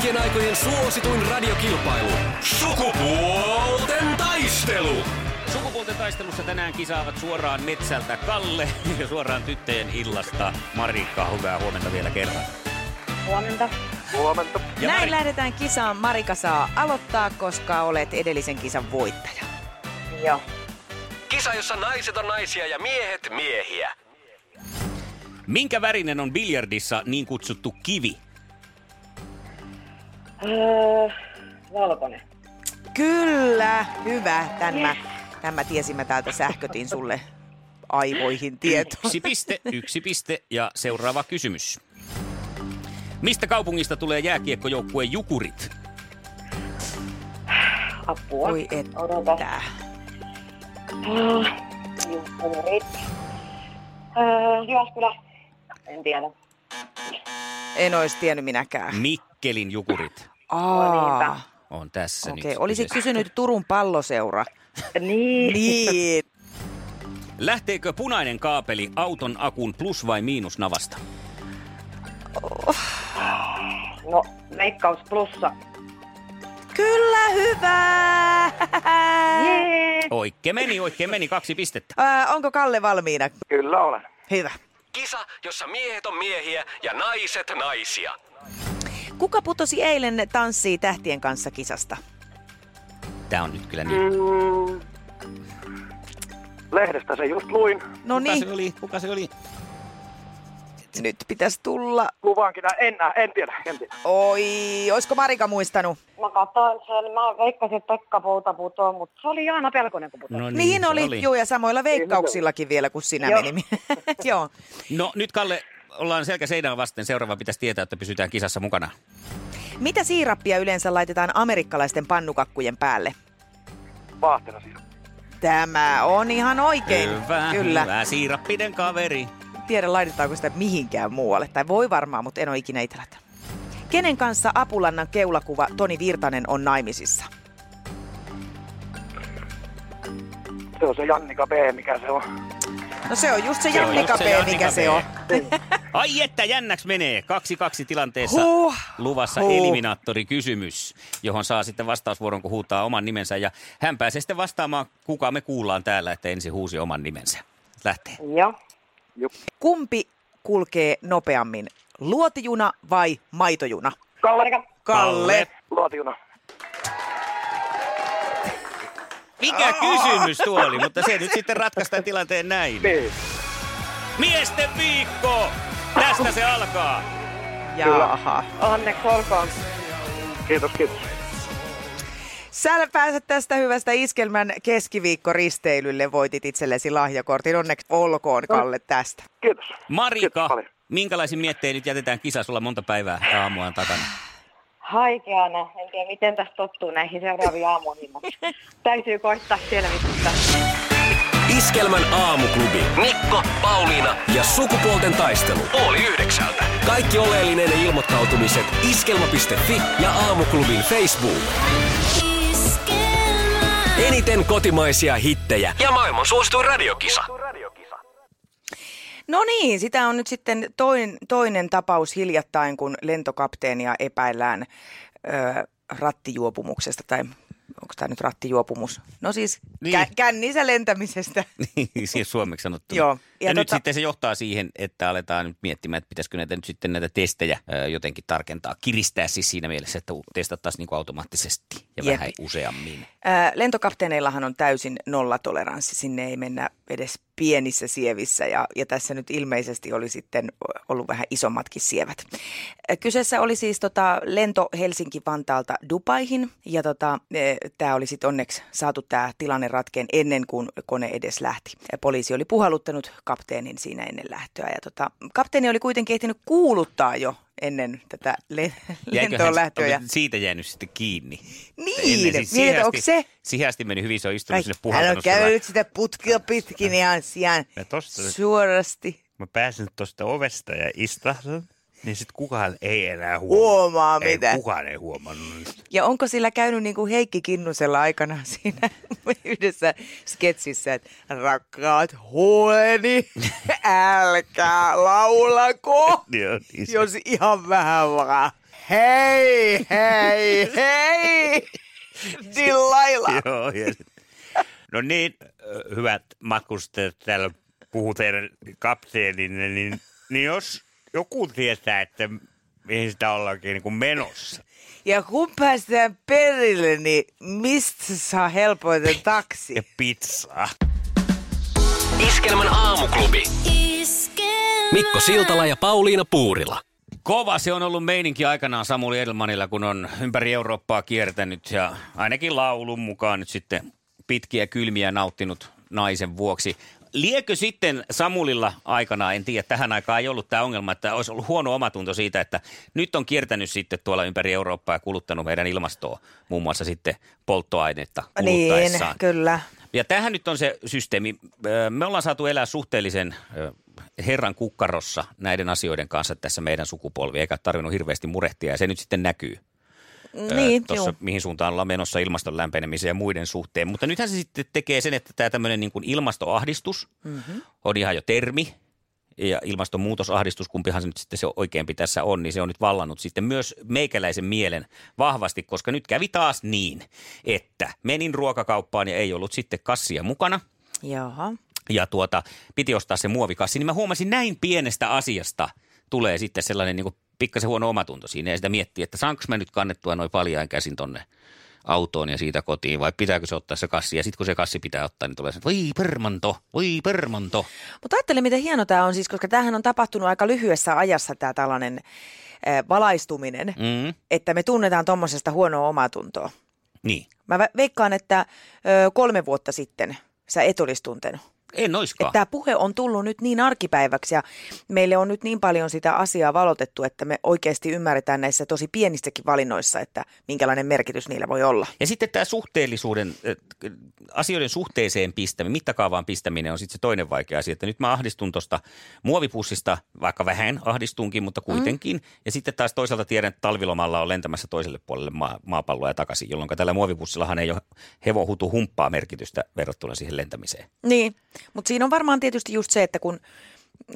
kaikkien aikojen suosituin radiokilpailu. Sukupuolten taistelu. Sukupuolten taistelussa tänään kisaavat suoraan metsältä Kalle ja suoraan tyttöjen illasta Marikka. Hyvää huomenta vielä kerran. Huomenta. Huomenta. Ja Näin Mari- lähdetään kisaan. Marika saa aloittaa, koska olet edellisen kisan voittaja. Joo. Kisa, jossa naiset on naisia ja miehet miehiä. Minkä värinen on biljardissa niin kutsuttu kivi? Öö, valkoinen. Kyllä, hyvä. Tämä, tämä tiesin mä täältä sähkötin sulle aivoihin tieto. Yksi piste, yksi piste ja seuraava kysymys. Mistä kaupungista tulee jääkiekkojoukkue Jukurit? Apua. Voi et Odota. Ah, Jukurit. Öö, Jyväskylä. En tiedä. En olisi tiennyt minäkään. Mikkelin Jukurit Aa, on tässä okei. nyt. Olisit kyseessä. kysynyt Turun palloseura. Niin. Niin. Lähteekö punainen kaapeli auton akun plus- vai miinusnavasta? No, leikkaus plussa. Kyllä, hyvä. Jee. Oikein meni, oikein meni. Kaksi pistettä. Ää, onko Kalle valmiina? Kyllä olen. Hyvä. Kisa, jossa miehet on miehiä ja naiset naisia. Kuka putosi eilen Tanssii tähtien kanssa kisasta? Tää on nyt kyllä niin. Mm, lehdestä se just luin. No Kuka niin, se oli? Kuka se oli? nyt pitäisi tulla. Luvankin, en en tiedä, en tiedä. Oi, olisiko Marika muistanut? Mä katsoin sen, mä veikkasin, että Pekka Pouta putoo, mutta se oli Jaana Pelkonen, kun putosi. No Niin, se oli, Joo, ja samoilla veikkauksillakin vielä, kun sinä Joo. meni. Joo. No nyt Kalle, ollaan selkä seinään vasten. Seuraava pitäisi tietää, että pysytään kisassa mukana. Mitä siirappia yleensä laitetaan amerikkalaisten pannukakkujen päälle? Vaahtena siis. Tämä on ihan oikein. Hyvä, Kyllä. hyvä siirappinen kaveri. Tiedä, laitetaanko sitä mihinkään muualle. Tai voi varmaan, mutta en ole ikinä laittanut. Kenen kanssa Apulannan keulakuva Toni Virtanen on naimisissa? Se on se Jannika B, mikä se on. No se on just se, Jannika mikä se on. Ai että jännäks menee. Kaksi kaksi tilanteessa Huh. luvassa Huh. eliminaattorikysymys, johon saa sitten vastausvuoron, kun huutaa oman nimensä. Ja hän pääsee sitten vastaamaan, kuka me kuullaan täällä, että ensin huusi oman nimensä. Lähtee. Joo. Kumpi kulkee nopeammin, luotijuna vai maitojuna? Kalle. Kalle. Luotiuna. Mikä kysymys tuo oli, mutta se nyt sitten ratkaistaan tilanteen näin. Niin. Miesten viikko! Tästä se alkaa. Jaha. Onneksi olkoon. Kiitos, kiitos. Sä pääset tästä hyvästä iskelmän keskiviikkoristeilylle. Voitit itsellesi lahjakortin. Onneksi olkoon, Kalle, tästä. Kiitos. Marika, Kiitos paljon. minkälaisin miettein nyt jätetään kisa? Sulla monta päivää aamuaan takana. Haikeana. En tiedä, miten tästä tottuu näihin seuraaviin aamuihin, mutta täytyy koittaa selvittää. Iskelmän aamuklubi. Mikko, Pauliina ja sukupuolten taistelu. Oli yhdeksältä. Kaikki oleellinen ilmoittautumiset iskelma.fi ja aamuklubin Facebook. Eniten kotimaisia hittejä ja maailman suosituin radiokisa. No niin, sitä on nyt sitten toinen, toinen tapaus hiljattain, kun lentokapteenia epäillään ö, rattijuopumuksesta tai onko tämä nyt rattijuopumus? No siis Niin. kä- kännissä lentämisestä. Niin, siis suomeksi sanottuna. Joo. Ja, Ja ja nyt tota- sitten se johtaa siihen, että aletaan nyt miettimään, että pitäisikö näitä nyt sitten näitä testejä jotenkin tarkentaa, kiristää siis siinä mielessä, että testattaisiin niin kuin automaattisesti ja Jep. vähän useammin. Ää, lentokapteeneillahan on täysin nollatoleranssi, sinne ei mennä edes pienissä sievissä ja, ja tässä nyt ilmeisesti oli sitten ollut vähän isommatkin sievät. Kyseessä oli siis tota, lento Helsinki-Vantaalta Dubaihin ja tota, tämä oli sitten onneksi saatu tämä tilanne ratkeen ennen kuin kone edes lähti. Poliisi oli puhalluttanut kapteenin siinä ennen lähtöä ja tota, kapteeni oli kuitenkin ehtinyt kuuluttaa jo ennen tätä le- lentoon lähtöä. Ja... siitä jäänyt sitten kiinni? Niin, Ennen siis mietit, onko se? Siihen asti meni hyvin, se on istunut sinne Hän on puhaltanut sillä- käynyt sitä putkia pitkin ihan sijaan Ja tosta suorasti. mä pääsen tuosta ovesta ja istahdan, niin sit kukaan ei enää huomaa. Huomaa ei, mitä. kukaan ei huomannut. Ja onko sillä käynyt niin kuin Heikki Kinnusella aikana siinä yhdessä sketsissä, että rakkaat huoleni, älkää laulako, Niin jos ihan vähän vaan. Hei, hei, hei, Dillaila. Joo, ja sit- No niin, hyvät matkustajat, täällä puhuu teidän kapteeninne, niin, niin jos joku tietää, että mihin sitä ollaankin niin kuin menossa, Ja kun päästään perille, niin mistä saa helpoiten taksi? ja pizzaa. Iskelmän aamuklubi. Mikko Siltala ja Pauliina Puurila. Kova se on ollut meininki aikanaan Samuli Edelmanilla, kun on ympäri Eurooppaa kiertänyt ja ainakin laulun mukaan nyt sitten pitkiä kylmiä nauttinut naisen vuoksi. Liekö sitten Samulilla aikana, en tiedä, tähän aikaan ei ollut tämä ongelma, että olisi ollut huono omatunto siitä, että nyt on kiertänyt sitten tuolla ympäri Eurooppaa ja kuluttanut meidän ilmastoa, muun muassa sitten polttoainetta Niin, kuluttaessaan. kyllä. Ja tähän nyt on se systeemi. Me ollaan saatu elää suhteellisen herran kukkarossa näiden asioiden kanssa tässä meidän sukupolvi, eikä tarvinnut hirveästi murehtia, ja se nyt sitten näkyy. Niin, tuossa, joo. mihin suuntaan ollaan menossa ilmaston lämpenemisen ja muiden suhteen. Mutta nythän se sitten tekee sen, että tämä tämmöinen niin kuin ilmastoahdistus mm-hmm. on ihan jo termi, ja ilmastonmuutosahdistus, kumpihan se nyt sitten se oikeampi tässä on, niin se on nyt vallannut sitten myös meikäläisen mielen vahvasti, koska nyt kävi taas niin, että menin ruokakauppaan ja ei ollut sitten kassia mukana. Jaha. Ja tuota, piti ostaa se muovikassi, niin mä huomasin näin pienestä asiasta tulee sitten sellainen niin pikkasen huono omatunto siinä. Ja sitä miettii, että saanko mä nyt kannettua noin paljain käsin tonne autoon ja siitä kotiin, vai pitääkö se ottaa se kassi. Ja sitten kun se kassi pitää ottaa, niin tulee se, voi permanto, voi permanto. Mutta ajattele, miten hieno tämä on siis, koska tämähän on tapahtunut aika lyhyessä ajassa tämä tällainen äh, valaistuminen, Mm, että me tunnetaan tuommoisesta huonoa omatuntoa. niin, Mä veikkaan, että ö, kolme vuotta sitten sä et olisi tuntenut. En oiskaan. Että tämä puhe on tullut nyt niin arkipäiväksi ja meille on nyt niin paljon sitä asiaa valotettu, että me oikeasti ymmärretään näissä tosi pienissäkin valinnoissa, että minkälainen merkitys niillä voi olla. Ja sitten tämä suhteellisuuden, asioiden suhteeseen pistäminen, mittakaavaan pistäminen on sitten se toinen vaikea asia. Että nyt mä ahdistun tuosta muovipussista, vaikka vähän ahdistunkin, mutta kuitenkin. Mm. Ja sitten taas toisaalta tiedän, että talvilomalla on lentämässä toiselle puolelle maa, maapalloa ja takaisin, jolloin tällä muovipussillahan ei ole hevohutu humppaa merkitystä verrattuna siihen lentämiseen. Niin, mutta siinä on varmaan tietysti just se, että kun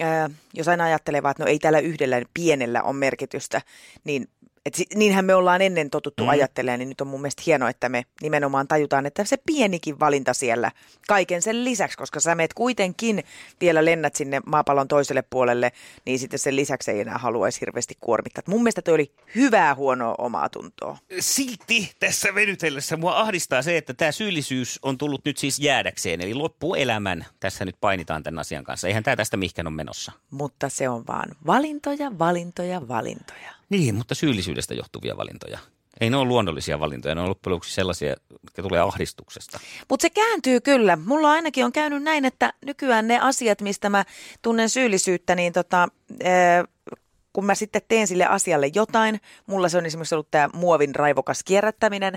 ää, jos aina ajattelee että no ei tällä yhdellä pienellä ole merkitystä, niin et niinhän me ollaan ennen totuttu mm. ajattelemaan, niin nyt on mun mielestä hienoa, että me nimenomaan tajutaan, että se pienikin valinta siellä kaiken sen lisäksi, koska sä meet kuitenkin vielä lennät sinne maapallon toiselle puolelle, niin sitten sen lisäksi ei enää haluaisi hirveästi kuormittaa. Et mun mielestä toi oli hyvää huonoa omaa tuntoa. Silti tässä venytellessä mua ahdistaa se, että tämä syyllisyys on tullut nyt siis jäädäkseen. Eli loppuelämän tässä nyt painitaan tämän asian kanssa. Eihän tämä tästä mihinkään ole menossa. Mutta se on vaan valintoja, valintoja, valintoja. Niin, mutta syyllisyydestä johtuvia valintoja. Ei ne ole luonnollisia valintoja, ne on loppujen lopuksi sellaisia, jotka tulee ahdistuksesta. Mutta se kääntyy kyllä. Mulla ainakin on käynyt näin, että nykyään ne asiat, mistä mä tunnen syyllisyyttä, niin tota, kun mä sitten teen sille asialle jotain, mulla se on esimerkiksi ollut tämä muovin raivokas kierrättäminen,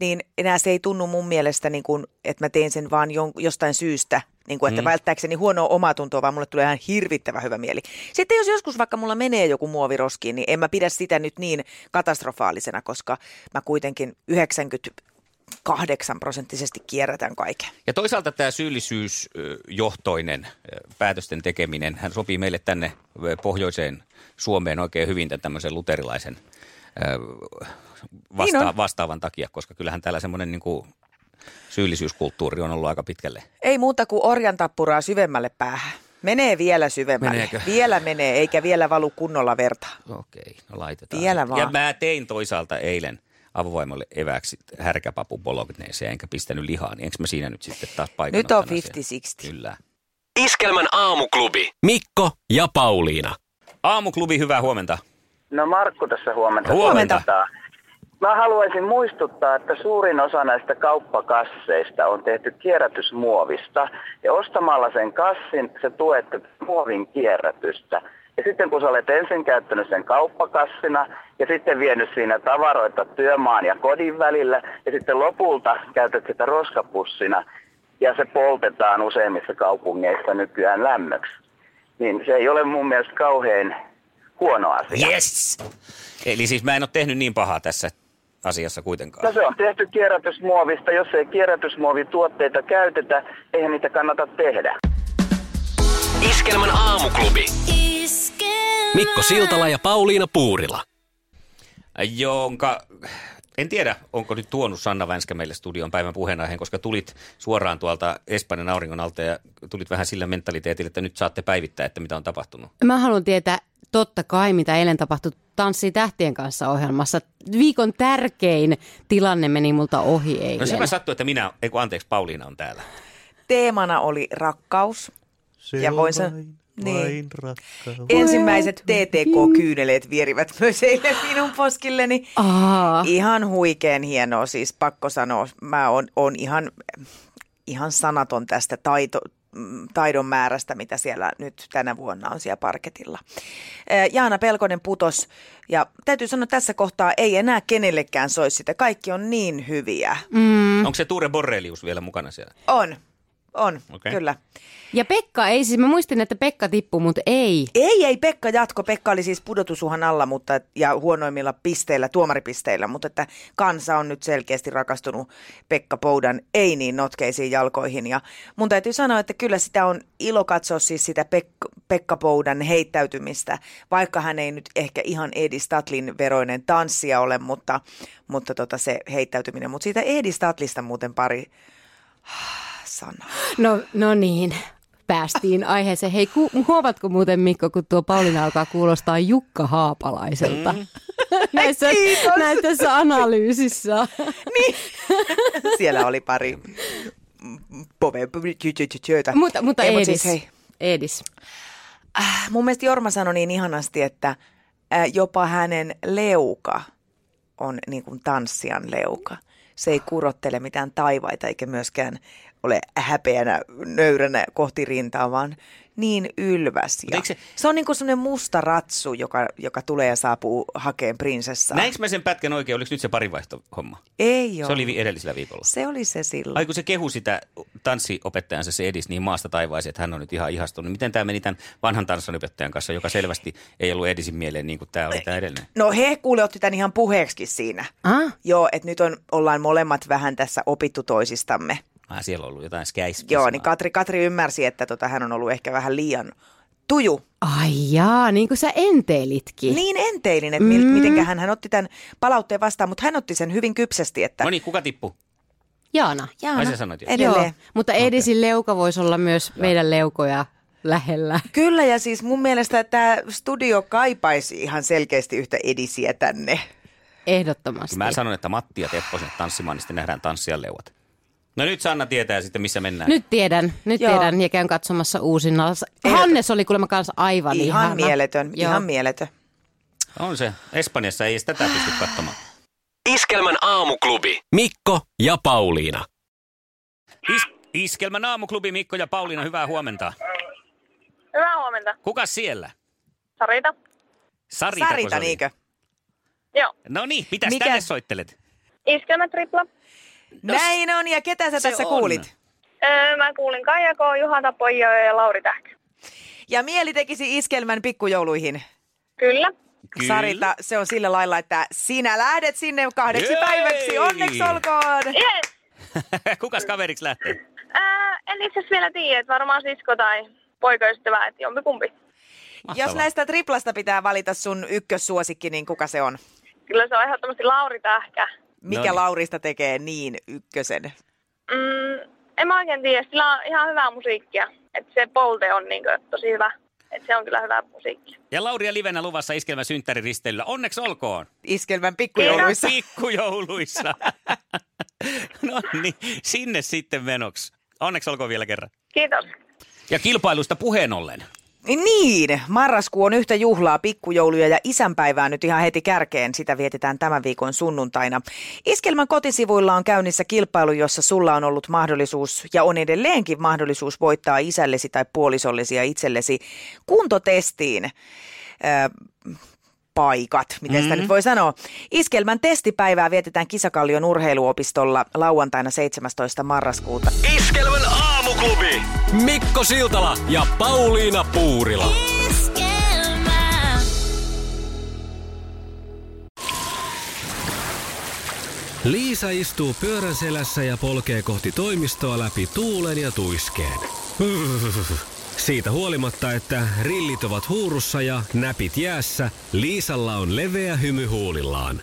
niin enää se ei tunnu mun mielestä, niin kuin, että mä teen sen vaan jon, jostain syystä, niin kuin, että mm. välttääkseni huonoa omatuntoa, vaan mulle tulee ihan hirvittävä hyvä mieli. Sitten jos joskus vaikka mulla menee joku muoviroskiin, niin en mä pidä sitä nyt niin katastrofaalisena, koska mä kuitenkin 98 prosenttisesti kierrätän kaiken. Ja toisaalta tämä syyllisyysjohtoinen päätösten tekeminen, hän sopii meille tänne pohjoiseen Suomeen oikein hyvin tämän tämmöisen luterilaisen vasta- Niin on. vastaavan takia, koska kyllähän täällä semmoinen niin kuin syyllisyyskulttuuri on ollut aika pitkälle. Ei muuta kuin orjan tappuraa syvemmälle päähän. Menee vielä syvemmälle. Meneekö? Vielä menee, eikä vielä valu kunnolla verta. Okei, no laitetaan. Vielä vaan. Ja mä tein toisaalta eilen avovoimalle eväksi härkäpapu bologneeseen, enkä pistänyt lihaa, niin enkö mä siinä nyt sitten taas paikannut Nyt on tämän asian? 50-60. Kyllä. Iskelmän aamuklubi. Mikko ja Pauliina. Aamuklubi, hyvää huomenta. No Markku tässä huomenta. Huomenta. Mä haluaisin muistuttaa, että suurin osa näistä kauppakasseista on tehty kierrätysmuovista. Ja ostamalla sen kassin, se tuette muovin kierrätystä. Ja sitten kun sä olet ensin käyttänyt sen kauppakassina ja sitten vienyt siinä tavaroita työmaan ja kodin välillä ja sitten lopulta käytät sitä roskapussina ja se poltetaan useimmissa kaupungeissa nykyään lämmöksi, niin se ei ole mun mielestä kauhean huono asia. Yes! Eli siis mä en ole tehnyt niin pahaa tässä asiassa kuitenkaan. No se on tehty kierrätysmuovista. Jos ei kierrätysmuovituotteita käytetä, eihän niitä kannata tehdä. Iskelmän aamuklubi. Mikko Siltala ja Pauliina Puurila. jonka en tiedä, onko nyt tuonut Sanna Vänskä meille studion päivän puheenaiheen, koska tulit suoraan tuolta Espanjan auringon alta ja tulit vähän sillä mentaliteetillä, että nyt saatte päivittää, että mitä on tapahtunut. Mä haluan tietää totta kai, mitä eilen tapahtui Tanssii tähtien kanssa ohjelmassa. Viikon tärkein tilanne meni multa ohi eilen. No se sattuu, että minä, ei kun anteeksi, Pauliina on täällä. Teemana oli rakkaus. Se Ja voin vain, niin. vain rakkaus. Ensimmäiset TTK-kyyneleet vierivät myös eilen minun poskilleni. Aa. Ihan huikeen hienoa, siis pakko sanoa. Mä oon, oon ihan, ihan sanaton tästä taito, mm, taidon määrästä, mitä siellä nyt tänä vuonna on siellä parketilla. Jaana Pelkonen putos ja täytyy sanoa tässä kohtaa ei enää kenellekään soi sitä. Kaikki on niin hyviä. Mm. Onko se Ture Borrelius vielä mukana siellä? On, on, okay. kyllä. Ja Pekka ei siis, mä muistin, että Pekka tippui, mutta ei. Ei, ei, Pekka jatko. Pekka oli siis pudotusuhan alla mutta, ja huonoimmilla pisteillä, tuomaripisteillä, mutta että kansa on nyt selkeästi rakastunut Pekka Poudan ei niin notkeisiin jalkoihin. Ja mun täytyy sanoa, että kyllä sitä on ilo katsoa siis sitä Pek- Pekka Poudan heittäytymistä, vaikka hän ei nyt ehkä ihan Edi Statlin veroinen tanssija ole, mutta, mutta tota se heittäytyminen. Mutta siitä Edi Statlista muuten pari sanaa. No, no niin, päästiin aiheeseen. Hei, ku, huomatko muuten Mikko, kun tuo Pauliina alkaa kuulostaa Jukka Haapalaiselta? Mm. näissä, näissä analyysissä. Siellä oli pari mutta mutta Ei, Edis. siis hei. Edis. Äh, mun mielestä Jorma sanoi niin ihanasti, että äh, jopa hänen leuka on niin kuin tanssijan leuka. Se ei kurottele mitään taivaita eikä myöskään ole häpeänä nöyränä kohti rintaa, vaan niin ylväs. Ja se... se- on niin kuin sellainen musta ratsu, joka, joka tulee ja saapuu hakeen prinsessaa. Näinkö mä sen pätkän oikein? Oliko nyt se parinvaihtohomma? Ei ole. Se oli vi- edellisellä viikolla. se oli se silloin. Ai kun se kehu sitä tanssiopettajansa se edis niin maasta taivaaseen, että hän on nyt ihan ihastunut. Miten tämä meni tämän vanhan tanssanopettajan kanssa, joka selvästi ei ollut edisin mieleen niin kuin tämä oli tämä edellinen? No he kuule otti tämän ihan puheeksi siinä. Ah? Joo, että nyt on, ollaan molemmat vähän tässä opittu toisistamme. Ah, siellä on ollut jotain skäis. Joo, niin Katri, Katri ymmärsi, että tota, hän on ollut ehkä vähän liian tuju. Ai jaa, niin kuin sä enteilitkin. Niin enteilin, että mm. miten hän, hän otti tämän palautteen vastaan, mutta hän otti sen hyvin kypsästi, että No niin, kuka tippuu? Jaana. Jaana, Ai sä sanoit jo. edelleen. Joo, mutta Edisin leuka voisi olla myös meidän leukoja lähellä. Kyllä ja siis mun mielestä tämä studio kaipaisi ihan selkeästi yhtä edisiä tänne. Ehdottomasti. Mä sanon, että Matti ja Teppo sinne tanssimaan, niin sitten nähdään tanssijan leuat. No nyt Sanna tietää sitten, missä mennään. Nyt tiedän, nyt Joo. tiedän ja käyn katsomassa uusinnalla. Hannes oli kuulemma kanssa aivan Ihan ihana. mieletön, Joo. ihan mieletön. On se. Espanjassa ei edes tätä pysty katsomaan. Iskelmän aamuklubi. Mikko ja Pauliina. Is- Iskelmän aamuklubi Mikko ja Pauliina, hyvää huomenta. Hyvää huomenta. Kuka siellä? Sarita. Sarita, Sarita, niinkö? Joo. No niin, mitäs Mikä- tänne soittelet? Iskelmä tripla. Näin on, ja ketä sä se tässä on. kuulit? Öö, mä kuulin Kaija K, Juha Tapoja ja Lauri Tähkä. Ja mieli tekisi iskelmän pikkujouluihin. Kyllä. Kyllä. Sarita, se on sillä lailla, että sinä lähdet sinne kahdeksi Jei! päiväksi. Onneksi olkoon! Yes. Kukas kaveriksi lähtee? Öö, en itse asiassa vielä tiedä, että varmaan sisko tai poikaystävä, että jompikumpi. Mahtavaa. Jos näistä triplasta pitää valita sun ykkössuosikki, niin kuka se on? Kyllä se on ehdottomasti Lauri Tähkä. Mikä Noniin. Laurista tekee niin ykkösen? Mm, en mä oikein tiedä, sillä on ihan hyvää musiikkia. Että se polte on niin tosi hyvä. Että se on kyllä hyvää musiikkia. Ja Lauria livenä luvassa Iskelmän synttäriristeilyllä. Onneksi olkoon. Iskelmän pikkujouluissa. Pikkujouluissa. no niin, sinne sitten menoksi. Onneksi olkoon vielä kerran. Kiitos. Ja kilpailusta puheen ollen. Niin, marraskuu on yhtä juhlaa, pikkujouluja ja isänpäivää nyt ihan heti kärkeen. Sitä vietetään tämän viikon sunnuntaina. Iskelmän kotisivuilla on käynnissä kilpailu, jossa sulla on ollut mahdollisuus ja on edelleenkin mahdollisuus voittaa isällesi tai puolisollesi ja itsellesi kuntotestiin. Ö, paikat, miten sitä mm-hmm. nyt voi sanoa. Iskelmän testipäivää vietetään Kisakallion urheiluopistolla lauantaina 17. marraskuuta. Iskelmän aamuklubi! Mikko Siltala ja Pauliina Puurila. Liisa istuu pyörän selässä ja polkee kohti toimistoa läpi tuulen ja tuiskeen. Siitä huolimatta, että rillit ovat huurussa ja näpit jäässä, Liisalla on leveä hymy huulillaan.